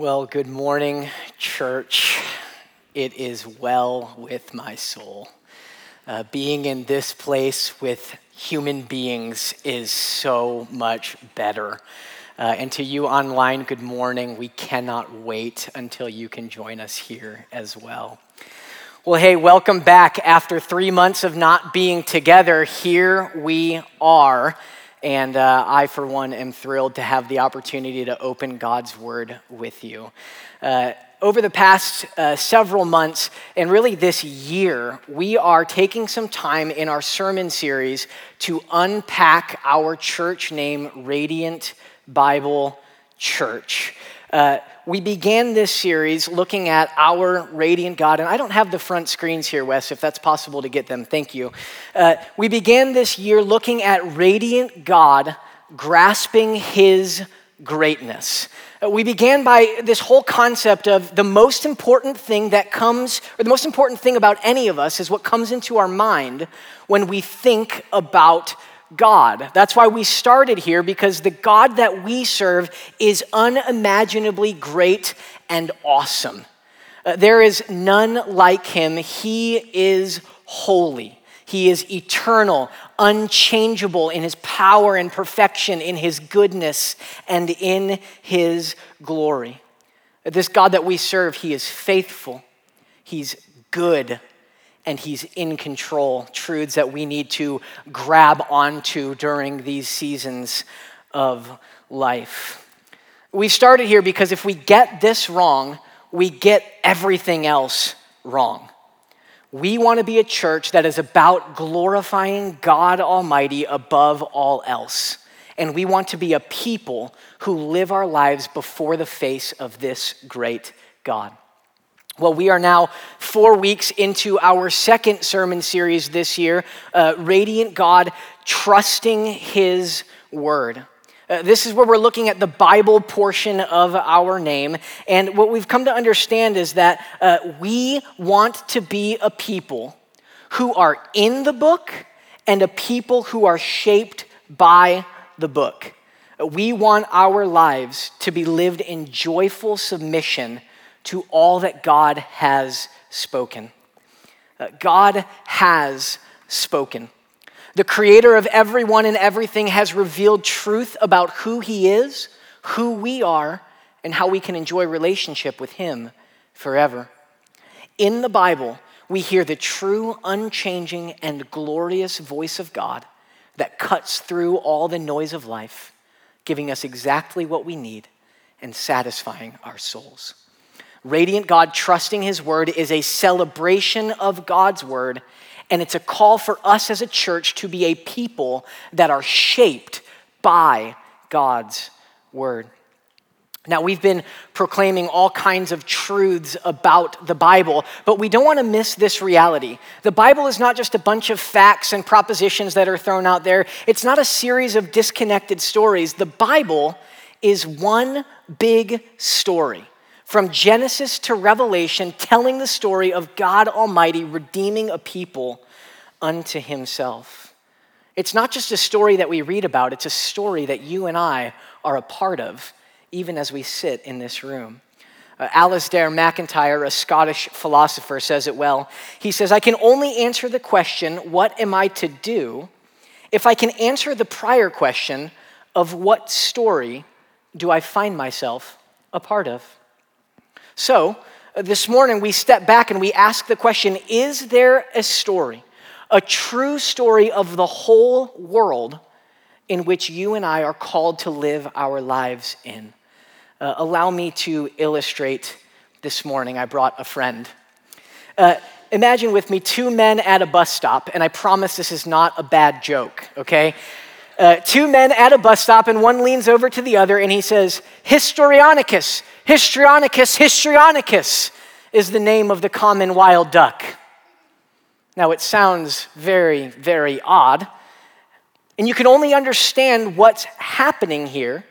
Well, good morning, church. It is well with my soul. Uh, being in this place with human beings is so much better. Uh, and to you online, good morning. We cannot wait until you can join us here as well. Well, hey, welcome back. After three months of not being together, here we are. And uh, I, for one, am thrilled to have the opportunity to open God's Word with you. Uh, over the past uh, several months, and really this year, we are taking some time in our sermon series to unpack our church name, Radiant Bible Church. Uh, we began this series looking at our radiant God, and I don't have the front screens here, Wes, if that's possible to get them. Thank you. Uh, we began this year looking at radiant God grasping his greatness. Uh, we began by this whole concept of the most important thing that comes, or the most important thing about any of us is what comes into our mind when we think about God. That's why we started here, because the God that we serve is unimaginably great and awesome. Uh, there is none like him. He is holy. He is eternal, unchangeable in his power and perfection, in his goodness, and in his glory. This God that we serve, he is faithful, he's good, and He's in control. Truths that we need to grab onto during these seasons of life. We started here because if we get this wrong, we get everything else wrong. We want to be a church that is about glorifying God Almighty above all else. And we want to be a people who live our lives before the face of this great God. Well, we are now four weeks into our second sermon series this year uh, Radiant God, Trusting His Word. Uh, this is where we're looking at the Bible portion of our name. And what we've come to understand is that uh, we want to be a people who are in the book and a people who are shaped by the book. We want our lives to be lived in joyful submission to all that God has spoken. Uh, God has spoken. The creator of everyone and everything has revealed truth about who he is, who we are, and how we can enjoy relationship with him forever. In the Bible, we hear the true, unchanging, and glorious voice of God that cuts through all the noise of life, giving us exactly what we need and satisfying our souls. Radiant God trusting His word is a celebration of God's word, and it's a call for us as a church to be a people that are shaped by God's word. Now, we've been proclaiming all kinds of truths about the Bible, but we don't want to miss this reality. The Bible is not just a bunch of facts and propositions that are thrown out there, it's not a series of disconnected stories. The Bible is one big story from Genesis to Revelation, telling the story of God Almighty redeeming a people unto himself. It's not just a story that we read about, it's a story that you and I are a part of, even as we sit in this room. Uh, Alasdair MacIntyre, a Scottish philosopher, says it well. He says, I can only answer the question, What am I to do? if I can answer the prior question of what story do I find myself a part of? So, uh, this morning we step back and we ask the question Is there a story, a true story of the whole world in which you and I are called to live our lives in? Uh, allow me to illustrate this morning. I brought a friend. Uh, imagine with me two men at a bus stop, and I promise this is not a bad joke, okay? Uh, two men at a bus stop, and one leans over to the other and he says, Histrionicus, Histrionicus, Histrionicus is the name of the common wild duck. Now, it sounds very, very odd, and you can only understand what's happening here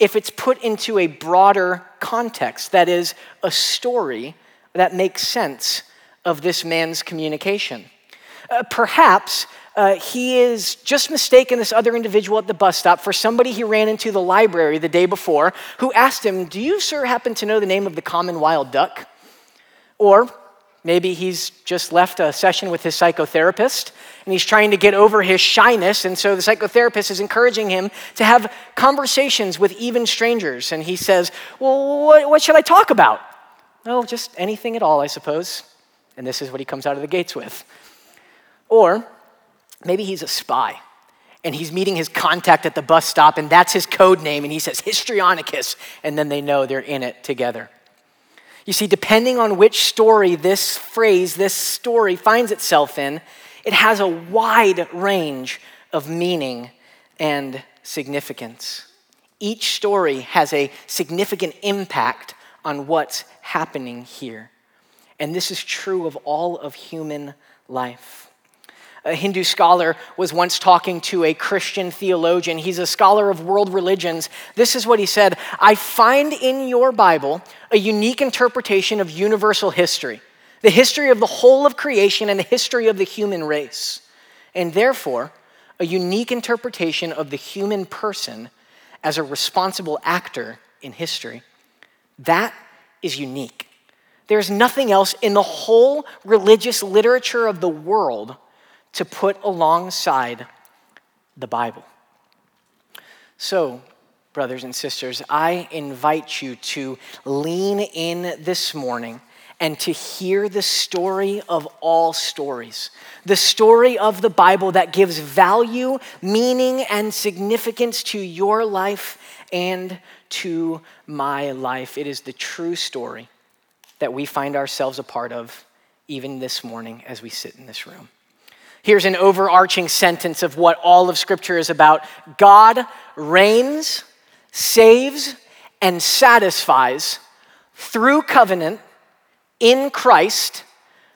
if it's put into a broader context that is, a story that makes sense of this man's communication. Uh, perhaps uh, he is just mistaken this other individual at the bus stop for somebody he ran into the library the day before who asked him, Do you, sir, happen to know the name of the common wild duck? Or maybe he's just left a session with his psychotherapist and he's trying to get over his shyness. And so the psychotherapist is encouraging him to have conversations with even strangers. And he says, Well, what, what should I talk about? Well, just anything at all, I suppose. And this is what he comes out of the gates with. Or maybe he's a spy and he's meeting his contact at the bus stop, and that's his code name, and he says Histrionicus, and then they know they're in it together. You see, depending on which story this phrase, this story finds itself in, it has a wide range of meaning and significance. Each story has a significant impact on what's happening here. And this is true of all of human life a Hindu scholar, was once talking to a Christian theologian. He's a scholar of world religions. This is what he said I find in your Bible a unique interpretation of universal history, the history of the whole of creation and the history of the human race, and therefore a unique interpretation of the human person as a responsible actor in history. That is unique. There's nothing else in the whole religious literature of the world to put alongside the Bible. So, brothers and sisters, I invite you to lean in this morning and to hear the story of all stories. The story of the Bible that gives value, meaning, and significance to your life and to my life. It is the true story that we find ourselves a part of even this morning as we sit in this room. Here's an overarching sentence of what all of Scripture is about God reigns, saves, and satisfies through covenant in Christ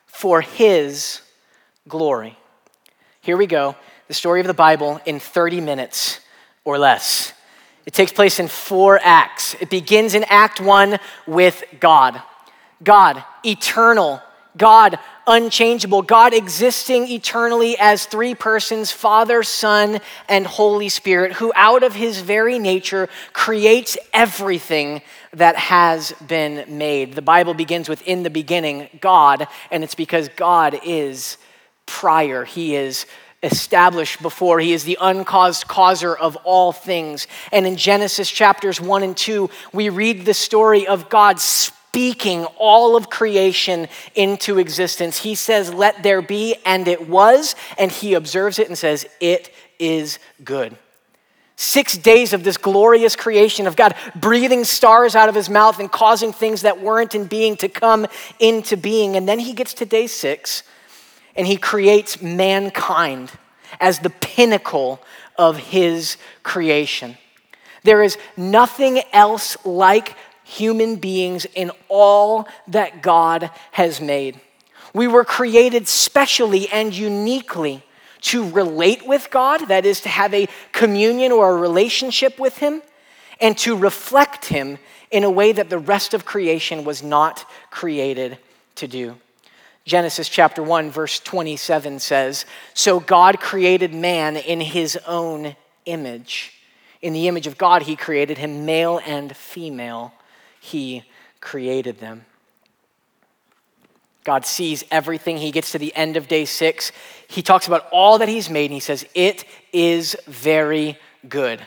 for his glory. Here we go the story of the Bible in 30 minutes or less. It takes place in four acts. It begins in Act One with God. God, eternal, God, unchangeable, God existing eternally as three persons Father, Son, and Holy Spirit, who out of his very nature creates everything that has been made. The Bible begins with in the beginning, God, and it's because God is prior. He is established before. He is the uncaused causer of all things. And in Genesis chapters 1 and 2, we read the story of God speaking all of creation into existence. He says, Let there be, and it was, and he observes it and says, It is good. Six days of this glorious creation of God breathing stars out of his mouth and causing things that weren't in being to come into being. And then he gets to day six and he creates mankind as the pinnacle of his creation. There is nothing else like human beings in all that God has made. We were created specially and uniquely to relate with God, that is, to have a communion or a relationship with Him, and to reflect Him in a way that the rest of creation was not created to do. Genesis chapter 1, verse 27 says So God created man in His own image. In the image of God, He created him, male and female he created them. God sees everything. He gets to the end of day six. He talks about all that He's made, and He says, It is very good.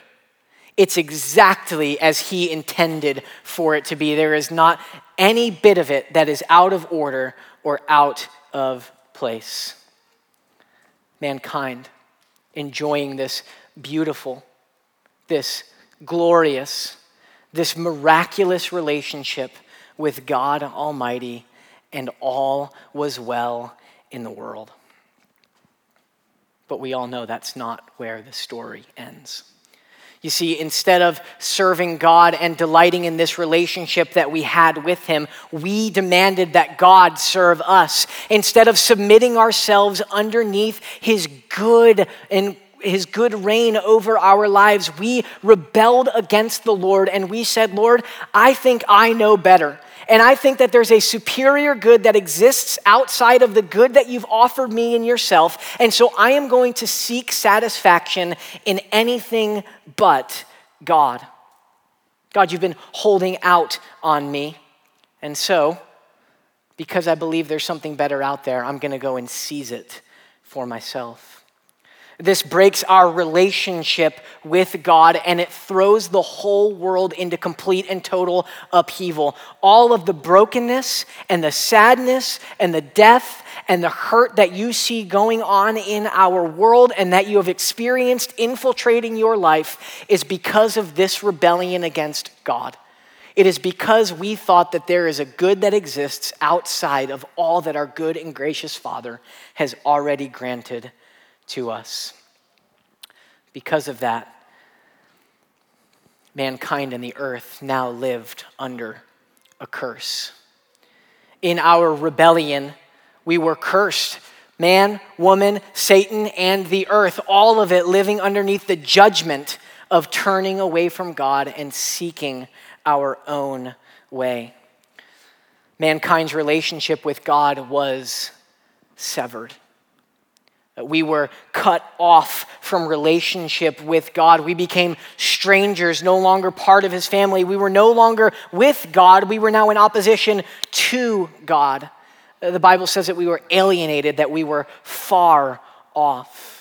It's exactly as He intended for it to be. There is not any bit of it that is out of order or out of place. Mankind enjoying this beautiful, this glorious, this miraculous relationship with God Almighty, and all was well in the world. But we all know that's not where the story ends. You see, instead of serving God and delighting in this relationship that we had with Him, we demanded that God serve us. Instead of submitting ourselves underneath His good and his good reign over our lives, we rebelled against the Lord and we said, Lord, I think I know better. And I think that there's a superior good that exists outside of the good that you've offered me and yourself. And so I am going to seek satisfaction in anything but God. God, you've been holding out on me. And so, because I believe there's something better out there, I'm going to go and seize it for myself. This breaks our relationship with God and it throws the whole world into complete and total upheaval. All of the brokenness and the sadness and the death and the hurt that you see going on in our world and that you have experienced infiltrating your life is because of this rebellion against God. It is because we thought that there is a good that exists outside of all that our good and gracious Father has already granted to us. Because of that, mankind and the earth now lived under a curse. In our rebellion, we were cursed. Man, woman, Satan, and the earth, all of it living underneath the judgment of turning away from God and seeking our own way. Mankind's relationship with God was severed. We were cut off from relationship with God. We became strangers, no longer part of his family. We were no longer with God. We were now in opposition to God. Uh, the Bible says that we were alienated, that we were far off.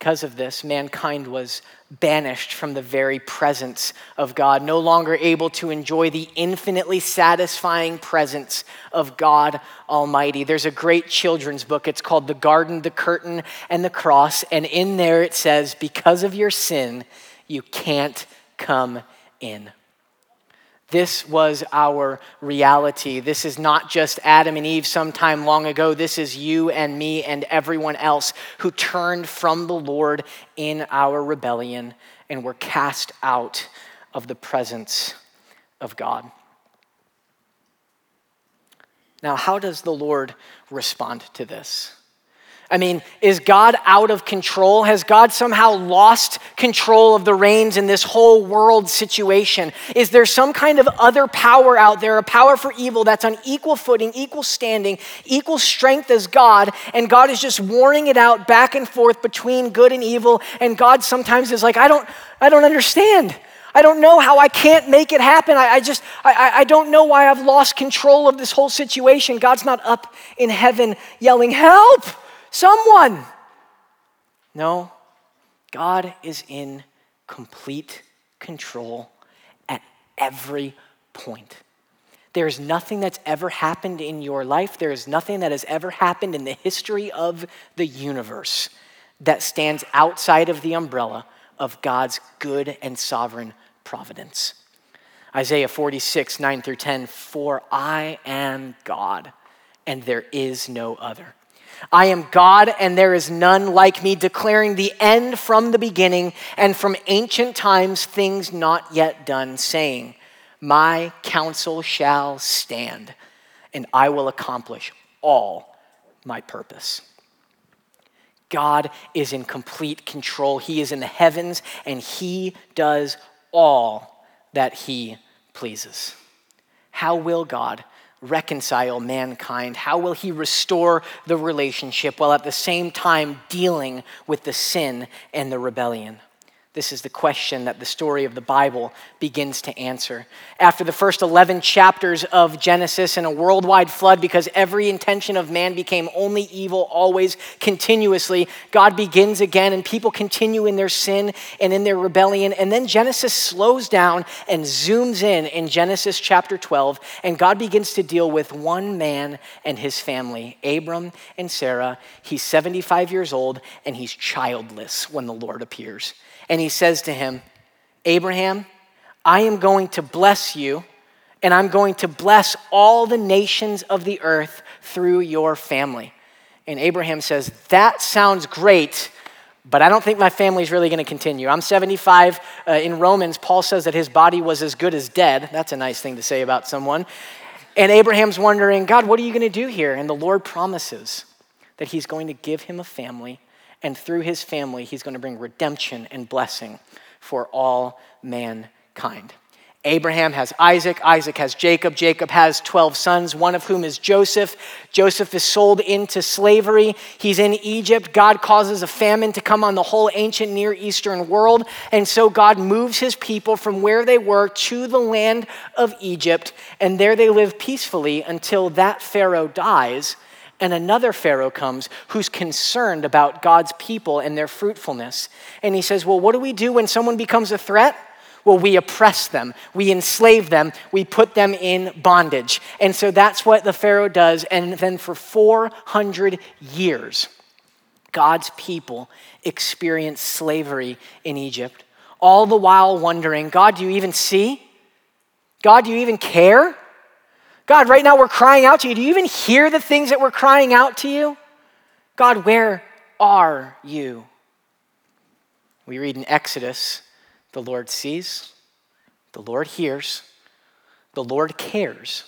Because of this, mankind was banished from the very presence of God, no longer able to enjoy the infinitely satisfying presence of God Almighty. There's a great children's book. It's called The Garden, the Curtain, and the Cross. And in there it says, Because of your sin, you can't come in. This was our reality. This is not just Adam and Eve sometime long ago. This is you and me and everyone else who turned from the Lord in our rebellion and were cast out of the presence of God. Now, how does the Lord respond to this? I mean, is God out of control? Has God somehow lost control of the reins in this whole world situation? Is there some kind of other power out there, a power for evil that's on equal footing, equal standing, equal strength as God, and God is just warring it out back and forth between good and evil, and God sometimes is like, I don't, I don't understand. I don't know how I can't make it happen. I, I just, I, I don't know why I've lost control of this whole situation. God's not up in heaven yelling, Help! Someone. No, God is in complete control at every point. There is nothing that's ever happened in your life, there is nothing that has ever happened in the history of the universe that stands outside of the umbrella of God's good and sovereign providence. Isaiah 46, 9 through 10 For I am God, and there is no other. I am God and there is none like me, declaring the end from the beginning and from ancient times things not yet done, saying, My counsel shall stand, and I will accomplish all my purpose. God is in complete control. He is in the heavens and he does all that he pleases. How will God reconcile mankind? How will he restore the relationship while at the same time dealing with the sin and the rebellion? This is the question that the story of the Bible begins to answer. After the first 11 chapters of Genesis and a worldwide flood, because every intention of man became only evil, always, continuously, God begins again and people continue in their sin and in their rebellion. And then Genesis slows down and zooms in in Genesis chapter 12, and God begins to deal with one man and his family, Abram and Sarah. He's 75 years old and he's childless when the Lord appears and he says to him, Abraham, I am going to bless you, and I'm going to bless all the nations of the earth through your family. And Abraham says, That sounds great, but I don't think my family is really going to continue. I'm 75. Uh, in Romans, Paul says that his body was as good as dead. That's a nice thing to say about someone. And Abraham's wondering, God, what are you going to do here? And the Lord promises that he's going to give him a family and through his family, he's going to bring redemption and blessing for all mankind. Abraham has Isaac, Isaac has Jacob, Jacob has 12 sons, one of whom is Joseph. Joseph is sold into slavery. He's in Egypt. God causes a famine to come on the whole ancient Near Eastern world. And so God moves his people from where they were to the land of Egypt. And there they live peacefully until that Pharaoh dies and another Pharaoh comes who's concerned about God's people and their fruitfulness. And he says, Well, what do we do when someone becomes a threat? Well, we oppress them, we enslave them, we put them in bondage. And so that's what the Pharaoh does. And then for 400 years, God's people experience slavery in Egypt, all the while wondering God, do you even see? God, do you even care? God, right now we're crying out to you. Do you even hear the things that we're crying out to you? God, where are you? We read in Exodus the Lord sees, the Lord hears, the Lord cares,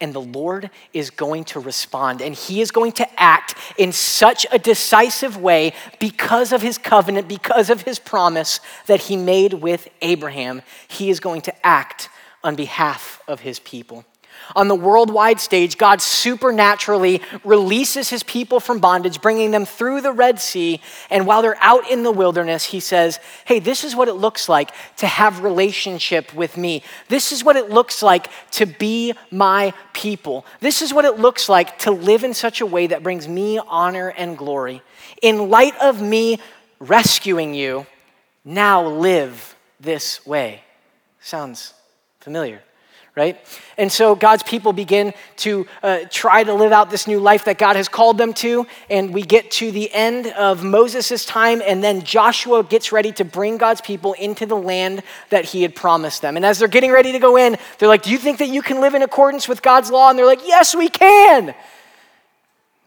and the Lord is going to respond. And He is going to act in such a decisive way because of His covenant, because of His promise that He made with Abraham. He is going to act on behalf of His people. On the worldwide stage, God supernaturally releases his people from bondage, bringing them through the Red Sea. And while they're out in the wilderness, he says, Hey, this is what it looks like to have relationship with me. This is what it looks like to be my people. This is what it looks like to live in such a way that brings me honor and glory. In light of me rescuing you, now live this way. Sounds familiar right? And so God's people begin to uh, try to live out this new life that God has called them to. And we get to the end of Moses' time, and then Joshua gets ready to bring God's people into the land that he had promised them. And as they're getting ready to go in, they're like, Do you think that you can live in accordance with God's law? And they're like, Yes, we can.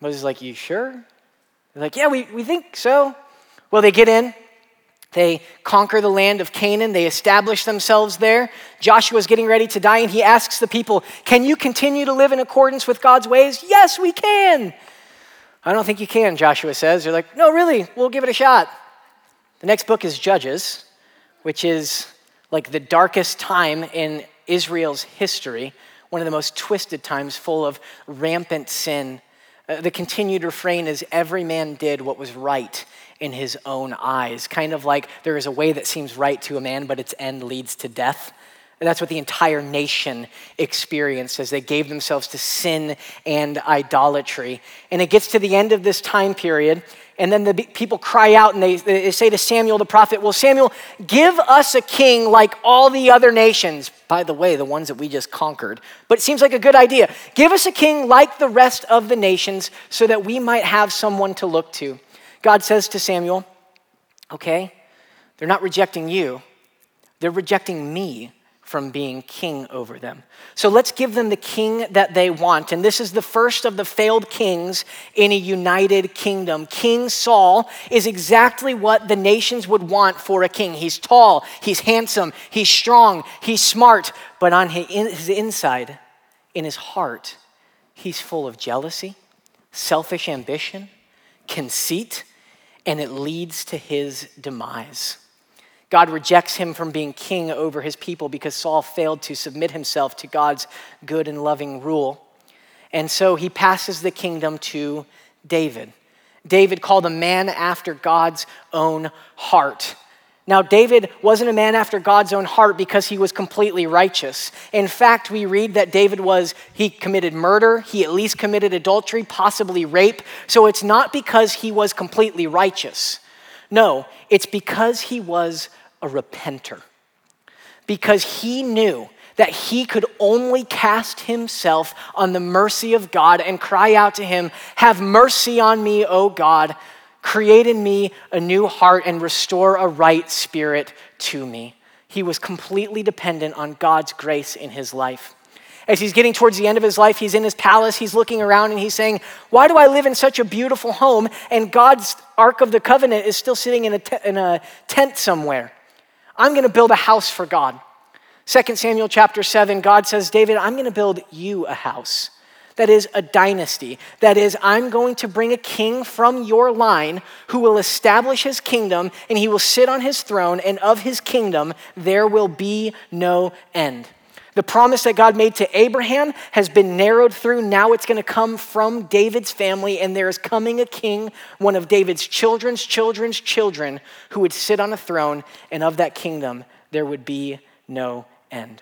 Moses is like, You sure? They're like, Yeah, we, we think so. Well, they get in. They conquer the land of Canaan. They establish themselves there. Joshua is getting ready to die, and he asks the people, Can you continue to live in accordance with God's ways? Yes, we can. I don't think you can, Joshua says. They're like, No, really, we'll give it a shot. The next book is Judges, which is like the darkest time in Israel's history, one of the most twisted times, full of rampant sin. Uh, the continued refrain is every man did what was right in his own eyes. Kind of like there is a way that seems right to a man, but its end leads to death. And that's what the entire nation experienced as they gave themselves to sin and idolatry. And it gets to the end of this time period, and then the people cry out and they, they say to Samuel the prophet, Well, Samuel, give us a king like all the other nations. By the way, the ones that we just conquered. But it seems like a good idea. Give us a king like the rest of the nations so that we might have someone to look to. God says to Samuel, okay, they're not rejecting you, they're rejecting me from being king over them. So let's give them the king that they want. And this is the first of the failed kings in a united kingdom. King Saul is exactly what the nations would want for a king. He's tall, he's handsome, he's strong, he's smart, but on his inside, in his heart, he's full of jealousy, selfish ambition, conceit, and it leads to his demise. God rejects him from being king over his people because Saul failed to submit himself to God's good and loving rule. And so he passes the kingdom to David. David, called a man after God's own heart. Now, David wasn't a man after God's own heart because he was completely righteous. In fact, we read that David was, he committed murder, he at least committed adultery, possibly rape. So it's not because he was completely righteous. No, it's because he was a repenter. Because he knew that he could only cast himself on the mercy of God and cry out to him, Have mercy on me, O God Create in me a new heart and restore a right spirit to me. He was completely dependent on God's grace in his life. As he's getting towards the end of his life, he's in his palace, he's looking around and he's saying, Why do I live in such a beautiful home and God's Ark of the Covenant is still sitting in a, te- in a tent somewhere? I'm going to build a house for God. 2 Samuel chapter 7, God says, David, I'm going to build you a house. That is a dynasty. That is, I'm going to bring a king from your line who will establish his kingdom and he will sit on his throne, and of his kingdom there will be no end. The promise that God made to Abraham has been narrowed through. Now it's going to come from David's family, and there is coming a king, one of David's children's children's children, who would sit on a throne, and of that kingdom there would be no end.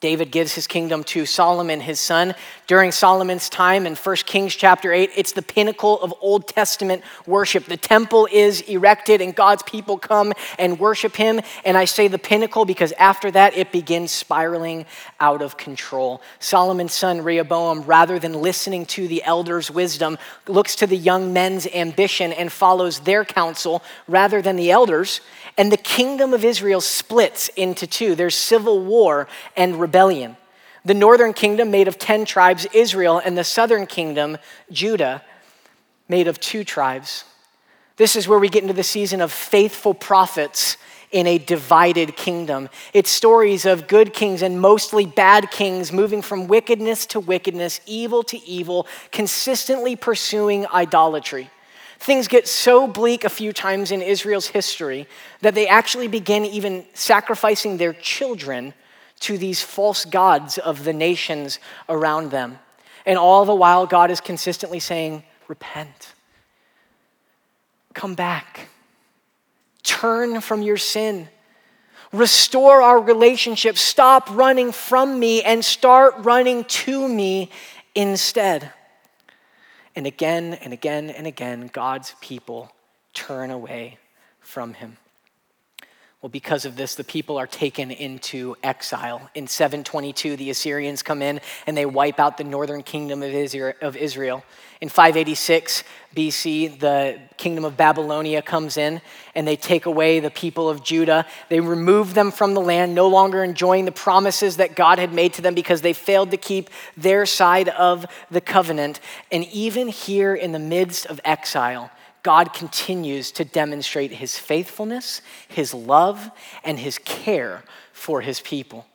David gives his kingdom to Solomon, his son. During Solomon's time in 1 Kings chapter 8, it's the pinnacle of Old Testament worship. The temple is erected and God's people come and worship him. And I say the pinnacle because after that, it begins spiraling out of control. Solomon's son, Rehoboam, rather than listening to the elders' wisdom, looks to the young men's ambition and follows their counsel rather than the elders. And the kingdom of Israel splits into two. There's civil war and rebellion. The northern kingdom, made of 10 tribes, Israel, and the southern kingdom, Judah, made of two tribes. This is where we get into the season of faithful prophets in a divided kingdom. It's stories of good kings and mostly bad kings moving from wickedness to wickedness, evil to evil, consistently pursuing idolatry. Things get so bleak a few times in Israel's history that they actually begin even sacrificing their children to these false gods of the nations around them. And all the while, God is consistently saying, Repent, come back, turn from your sin. Restore our relationship. Stop running from me and start running to me instead. And again and again and again, God's people turn away from him. Well, because of this, the people are taken into exile. In 722, the Assyrians come in and they wipe out the northern kingdom of Israel. In 586 BC, the kingdom of Babylonia comes in and they take away the people of Judah. They remove them from the land, no longer enjoying the promises that God had made to them because they failed to keep their side of the covenant. And even here in the midst of exile, God continues to demonstrate his faithfulness, his love, and his care for his people.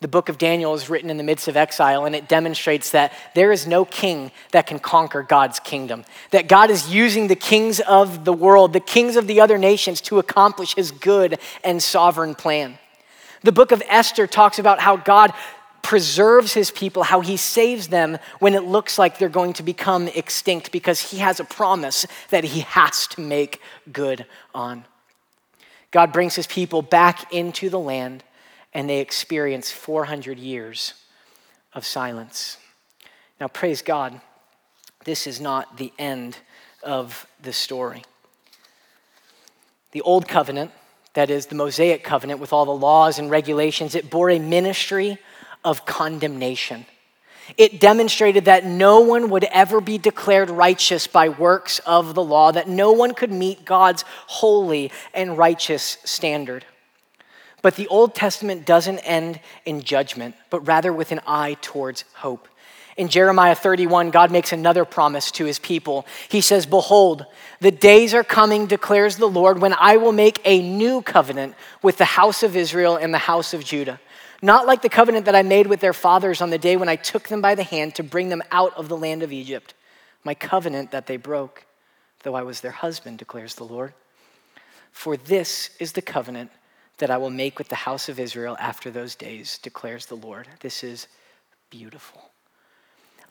The book of Daniel is written in the midst of exile, and it demonstrates that there is no king that can conquer God's kingdom. That God is using the kings of the world, the kings of the other nations, to accomplish his good and sovereign plan. The book of Esther talks about how God preserves his people, how he saves them when it looks like they're going to become extinct because he has a promise that he has to make good on. God brings his people back into the land and they experience 400 years of silence. Now, praise God, this is not the end of the story. The old covenant, that is the Mosaic covenant with all the laws and regulations, it bore a ministry of condemnation. It demonstrated that no one would ever be declared righteous by works of the law, that no one could meet God's holy and righteous standard. But the Old Testament doesn't end in judgment, but rather with an eye towards hope. In Jeremiah 31, God makes another promise to his people. He says, Behold, the days are coming, declares the Lord, when I will make a new covenant with the house of Israel and the house of Judah not like the covenant that I made with their fathers on the day when I took them by the hand to bring them out of the land of Egypt, my covenant that they broke, though I was their husband, declares the Lord. For this is the covenant that I will make with the house of Israel after those days, declares the Lord. This is beautiful.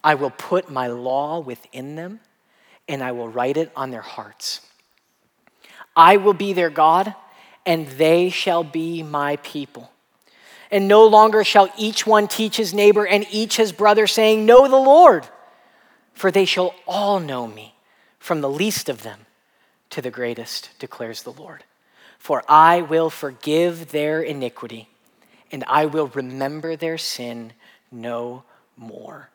I will put my law within them, and I will write it on their hearts. I will be their God, and they shall be my people and no longer shall each one teach his neighbor and each his brother, saying, Know the Lord, for they shall all know me, from the least of them to the greatest, declares the Lord. For I will forgive their iniquity, and I will remember their sin no more.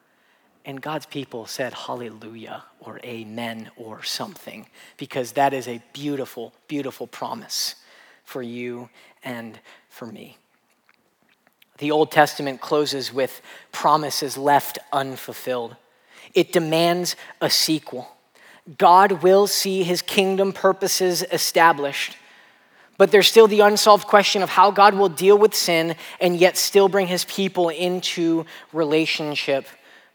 And God's people said hallelujah or amen or something, because that is a beautiful, beautiful promise for you and for me. The Old Testament closes with promises left unfulfilled. It demands a sequel. God will see his kingdom purposes established, but there's still the unsolved question of how God will deal with sin and yet still bring his people into relationship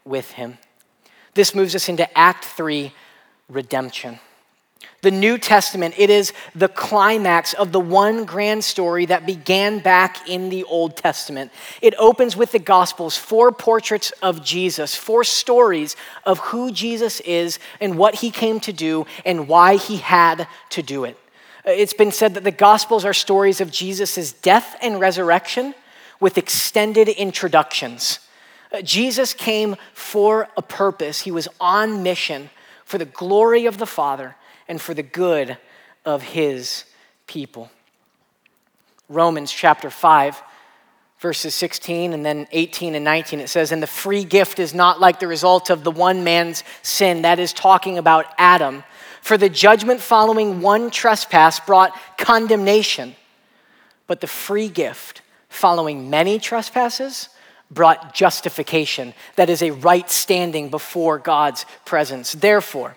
with him. This moves us into Act 3 redemption. The New Testament, it is the climax of the one grand story that began back in the Old Testament. It opens with the Gospels, four portraits of Jesus, four stories of who Jesus is and what he came to do and why he had to do it. It's been said that the Gospels are stories of Jesus' death and resurrection with extended introductions. Uh, Jesus came for a purpose, he was on mission for the glory of the Father and for the good of his people. Romans chapter 5, verses 16 and then 18 and 19, it says, And the free gift is not like the result of the one man's sin. That is talking about Adam. For the judgment following one trespass brought condemnation, but the free gift following many trespasses brought justification. That is a right standing before God's presence. Therefore,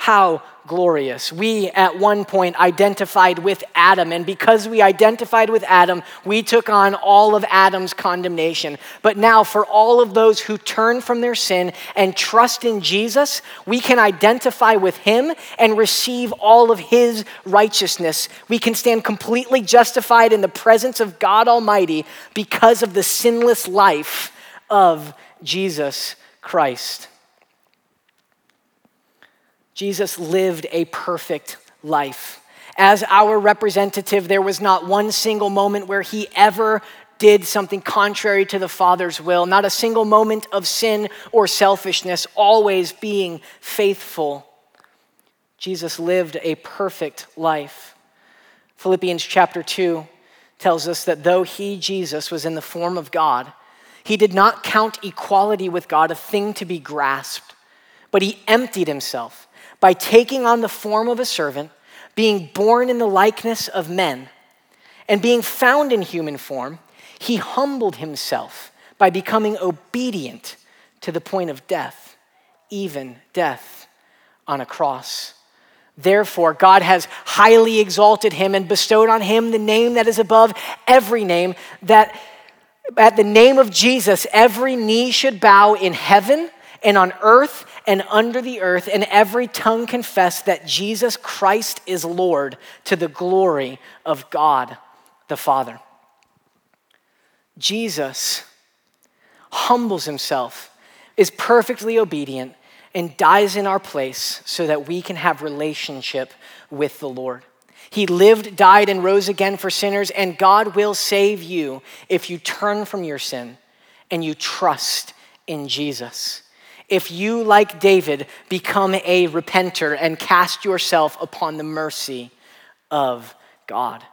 How glorious. We at one point identified with Adam, and because we identified with Adam, we took on all of Adam's condemnation. But now, for all of those who turn from their sin and trust in Jesus, we can identify with him and receive all of his righteousness. We can stand completely justified in the presence of God Almighty because of the sinless life of Jesus Christ. Jesus lived a perfect life. As our representative, there was not one single moment where he ever did something contrary to the Father's will, not a single moment of sin or selfishness, always being faithful. Jesus lived a perfect life. Philippians chapter 2 tells us that though he, Jesus, was in the form of God, he did not count equality with God a thing to be grasped, but he emptied himself by taking on the form of a servant, being born in the likeness of men, and being found in human form, he humbled himself by becoming obedient to the point of death, even death on a cross. Therefore, God has highly exalted him and bestowed on him the name that is above every name, that at the name of Jesus, every knee should bow in heaven and on earth and under the earth, and every tongue confess that Jesus Christ is Lord to the glory of God the Father. Jesus humbles himself, is perfectly obedient, and dies in our place so that we can have relationship with the Lord. He lived, died, and rose again for sinners, and God will save you if you turn from your sin and you trust in Jesus if you, like David, become a repenter and cast yourself upon the mercy of God.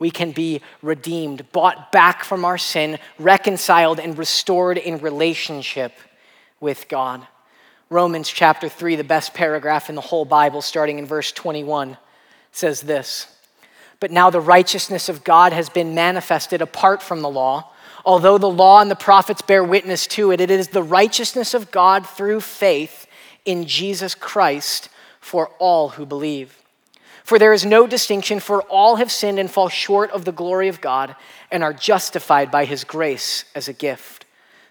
We can be redeemed, bought back from our sin, reconciled, and restored in relationship with God. Romans chapter 3, the best paragraph in the whole Bible, starting in verse 21, says this But now the righteousness of God has been manifested apart from the law Although the law and the prophets bear witness to it, it is the righteousness of God through faith in Jesus Christ for all who believe. For there is no distinction, for all have sinned and fall short of the glory of God and are justified by his grace as a gift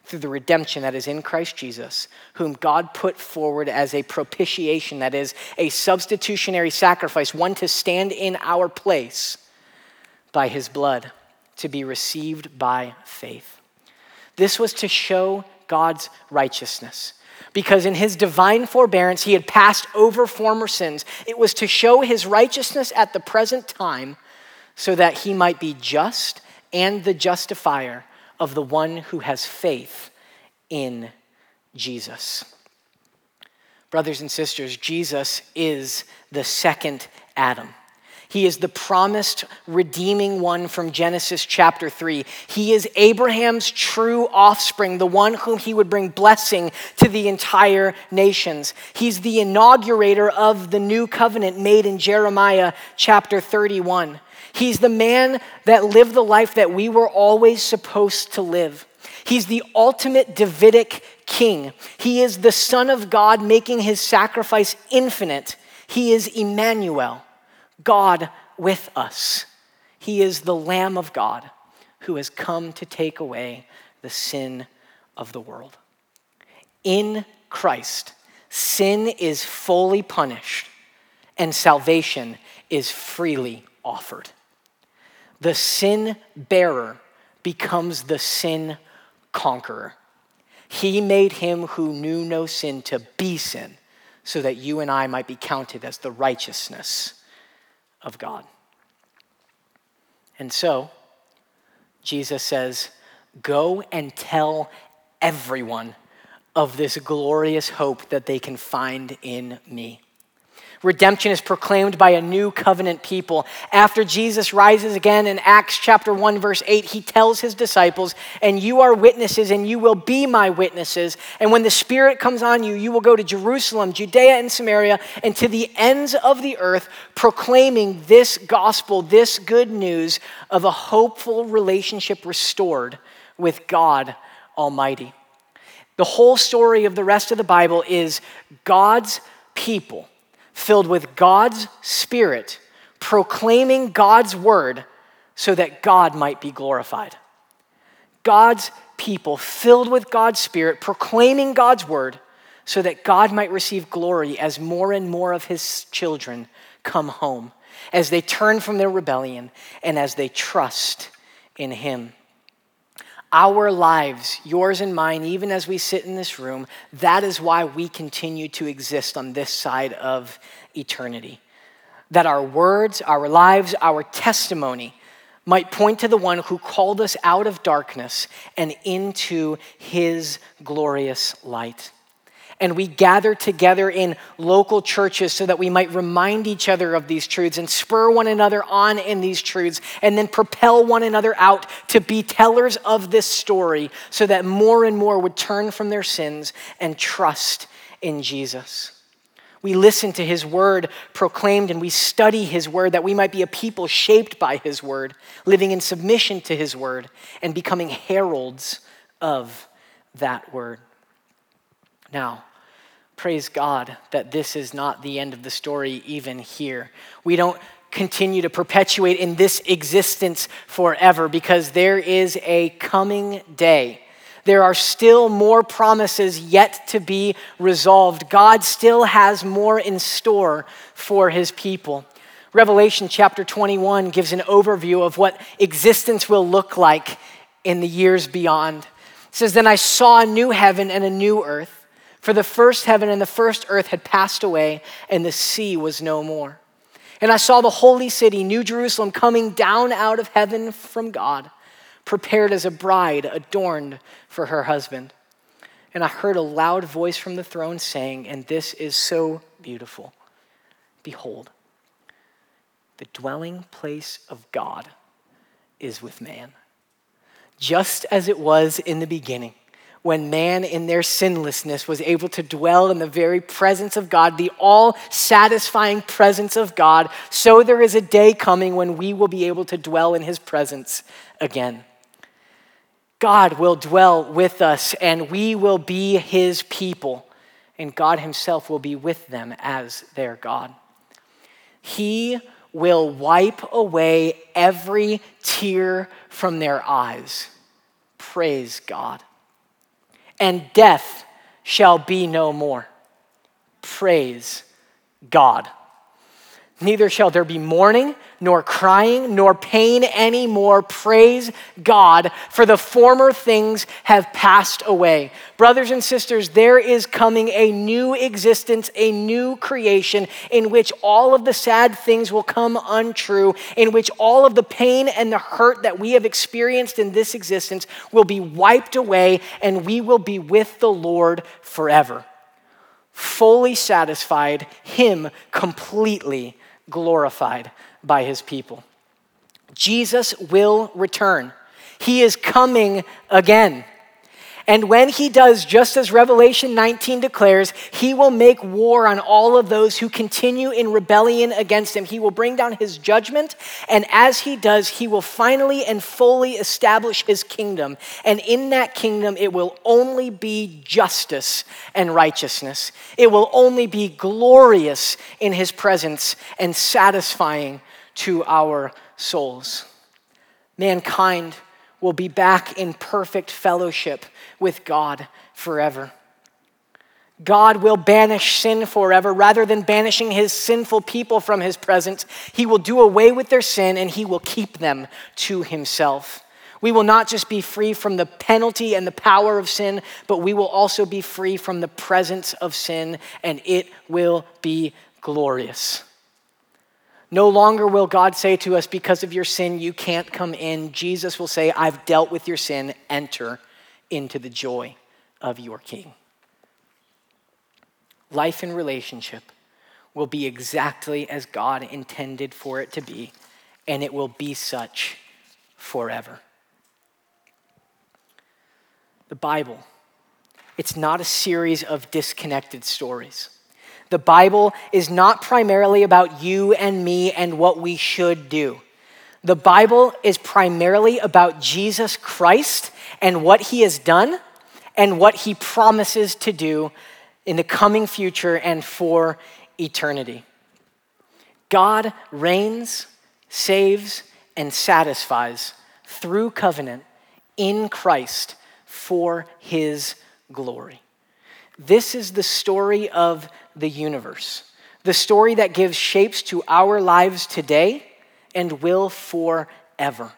through the redemption that is in Christ Jesus, whom God put forward as a propitiation, that is, a substitutionary sacrifice, one to stand in our place by his blood to be received by faith. This was to show God's righteousness. Because in his divine forbearance, he had passed over former sins. It was to show his righteousness at the present time so that he might be just and the justifier of the one who has faith in Jesus. Brothers and sisters, Jesus is the second Adam. He is the promised redeeming one from Genesis chapter 3. He is Abraham's true offspring, the one whom he would bring blessing to the entire nations. He's the inaugurator of the new covenant made in Jeremiah chapter 31. He's the man that lived the life that we were always supposed to live. He's the ultimate Davidic king. He is the Son of God making his sacrifice infinite. He is Emmanuel, God with us. He is the Lamb of God who has come to take away the sin of the world. In Christ, sin is fully punished and salvation is freely offered. The sin bearer becomes the sin conqueror. He made him who knew no sin to be sin so that you and I might be counted as the righteousness of God. And so, Jesus says, Go and tell everyone of this glorious hope that they can find in me. Redemption is proclaimed by a new covenant people. After Jesus rises again in Acts chapter 1 verse 8, he tells his disciples, "And you are witnesses and you will be my witnesses. And when the Spirit comes on you, you will go to Jerusalem, Judea and Samaria, and to the ends of the earth, proclaiming this gospel, this good news of a hopeful relationship restored with God Almighty." The whole story of the rest of the Bible is God's people filled with God's Spirit, proclaiming God's word so that God might be glorified. God's people filled with God's Spirit, proclaiming God's word so that God might receive glory as more and more of his children come home, as they turn from their rebellion and as they trust in him our lives, yours and mine, even as we sit in this room, that is why we continue to exist on this side of eternity. That our words, our lives, our testimony might point to the one who called us out of darkness and into his glorious light and we gather together in local churches so that we might remind each other of these truths and spur one another on in these truths and then propel one another out to be tellers of this story so that more and more would turn from their sins and trust in Jesus. We listen to his word proclaimed and we study his word that we might be a people shaped by his word, living in submission to his word, and becoming heralds of that word. Now, praise God that this is not the end of the story, even here. We don't continue to perpetuate in this existence forever because there is a coming day. There are still more promises yet to be resolved. God still has more in store for his people. Revelation chapter 21 gives an overview of what existence will look like in the years beyond. It says, Then I saw a new heaven and a new earth. For the first heaven and the first earth had passed away, and the sea was no more. And I saw the holy city, New Jerusalem, coming down out of heaven from God, prepared as a bride adorned for her husband. And I heard a loud voice from the throne saying, and this is so beautiful Behold, the dwelling place of God is with man, just as it was in the beginning when man in their sinlessness was able to dwell in the very presence of God, the all satisfying presence of God, so there is a day coming when we will be able to dwell in his presence again. God will dwell with us and we will be his people, and God himself will be with them as their God. He will wipe away every tear from their eyes. Praise God and death shall be no more. Praise God. Neither shall there be mourning, nor crying, nor pain anymore. Praise God, for the former things have passed away. Brothers and sisters, there is coming a new existence, a new creation in which all of the sad things will come untrue, in which all of the pain and the hurt that we have experienced in this existence will be wiped away, and we will be with the Lord forever. Fully satisfied, Him completely glorified by his people. Jesus will return. He is coming again. And when he does, just as Revelation 19 declares, he will make war on all of those who continue in rebellion against him. He will bring down his judgment, and as he does, he will finally and fully establish his kingdom. And in that kingdom, it will only be justice and righteousness. It will only be glorious in his presence and satisfying to our souls. Mankind will be back in perfect fellowship with God forever. God will banish sin forever rather than banishing his sinful people from his presence. He will do away with their sin and he will keep them to himself. We will not just be free from the penalty and the power of sin, but we will also be free from the presence of sin, and it will be glorious. No longer will God say to us, Because of your sin, you can't come in. Jesus will say, I've dealt with your sin. Enter into the joy of your King. Life in relationship will be exactly as God intended for it to be, and it will be such forever. The Bible, it's not a series of disconnected stories. The Bible is not primarily about you and me and what we should do. The Bible is primarily about Jesus Christ and what he has done and what he promises to do in the coming future and for eternity. God reigns, saves, and satisfies through covenant in Christ for his glory. This is the story of the universe, the story that gives shapes to our lives today and will forever.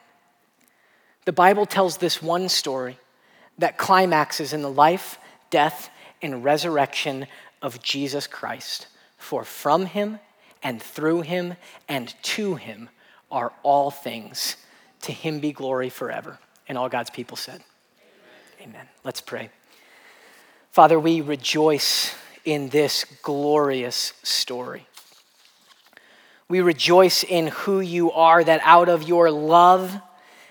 The Bible tells this one story that climaxes in the life, death, and resurrection of Jesus Christ. For from him and through him and to him are all things. To him be glory forever. And all God's people said, Amen. Amen. Let's pray. Father, we rejoice in this glorious story. We rejoice in who you are, that out of your love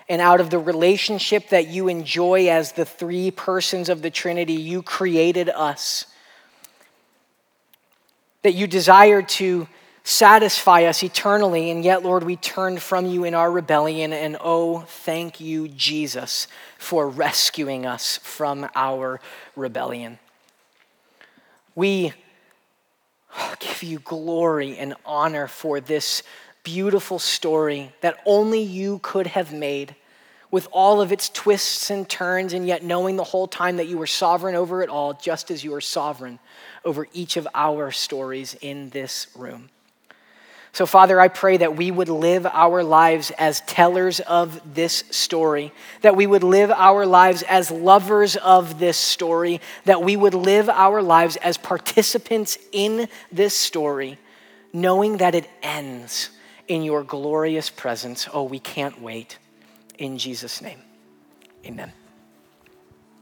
and out of the relationship that you enjoy as the three persons of the Trinity, you created us. That you desired to satisfy us eternally, and yet, Lord, we turned from you in our rebellion, and oh, thank you, Jesus, for rescuing us from our rebellion. We oh, give you glory and honor for this beautiful story that only you could have made with all of its twists and turns, and yet knowing the whole time that you were sovereign over it all, just as you are sovereign over each of our stories in this room. So, Father, I pray that we would live our lives as tellers of this story, that we would live our lives as lovers of this story, that we would live our lives as participants in this story, knowing that it ends in your glorious presence. Oh, we can't wait. In Jesus' name, amen.